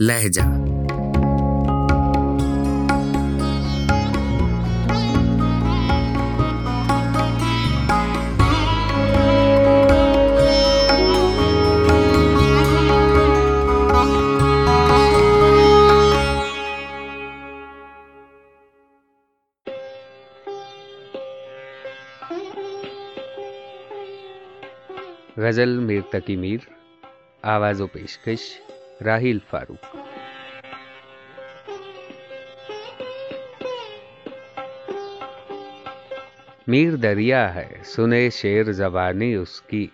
لہجہ۔ غزل میر تقی میر آواز و پیشکش۔ راہیل فاروق۔ میر دریا ہے، سنے شیر زبانی اس کی۔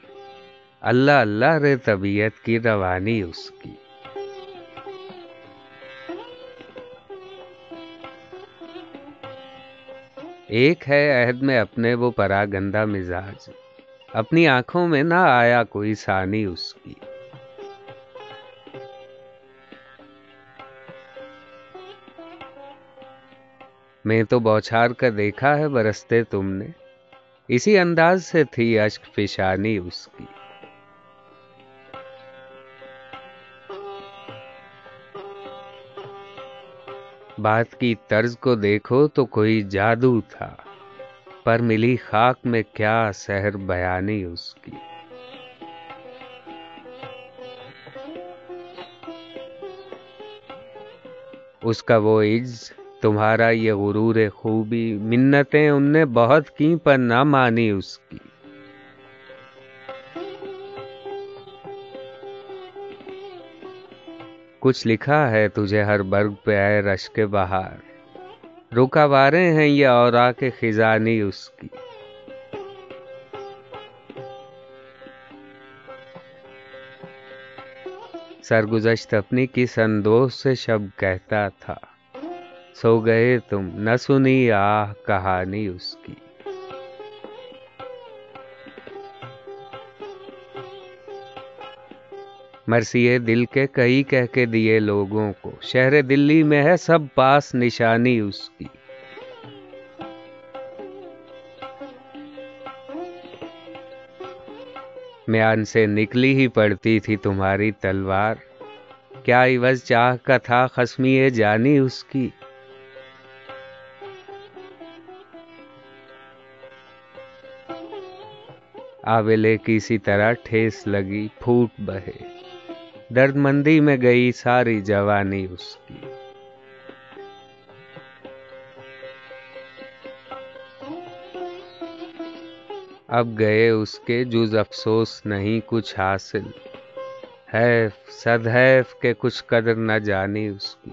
اللہ اللہ رے طبیعت کی روانی اس کی۔ ایک ہے عہد میں اپنے وہ پرا گندا مزاج۔ اپنی آنکھوں میں نہ آیا کوئی سانی اس کی۔ میں تو بوچھار کا دیکھا ہے برستے تم نے۔ اسی انداز سے تھی اشک فشانی اس کی۔ بات کی طرز کو دیکھو تو کوئی جادو تھا۔ پر ملی خاک میں کیا سحر بیانی اس کی۔ اس کا وہ عز تمہارا یہ غرور خوبی منتیں ان نے بہت کی پر نہ مانی اس کی۔ کچھ لکھا ہے تجھے ہر برگ پہ اے رش کے بہار۔ رکاوارے ہیں یہ اور کے خزانی اس کی۔ سرگزشت اپنی کی سندوش سے شب کہتا تھا۔ سو گئے تم نہ سنی آہ کہانی اس کی۔ مرثیے دل کے کئی کہہ کے دیے لوگوں کو، شہر دلی میں ہے سب پاس نشانی اس کی۔ میان سے نکلی ہی پڑتی تھی تمہاری تلوار۔ کیا عوض چاہ کا تھا خسمی جانی اس کی۔ آویلے کسی طرح ٹھیس لگی، پھوٹ بہے۔ درد مندی میں گئی ساری جوانی اس کی۔ اب گئے اس کے، جز افسوس نہیں کچھ حاصل۔ ہے سدحیف کے کچھ قدر نہ جانی اس کی۔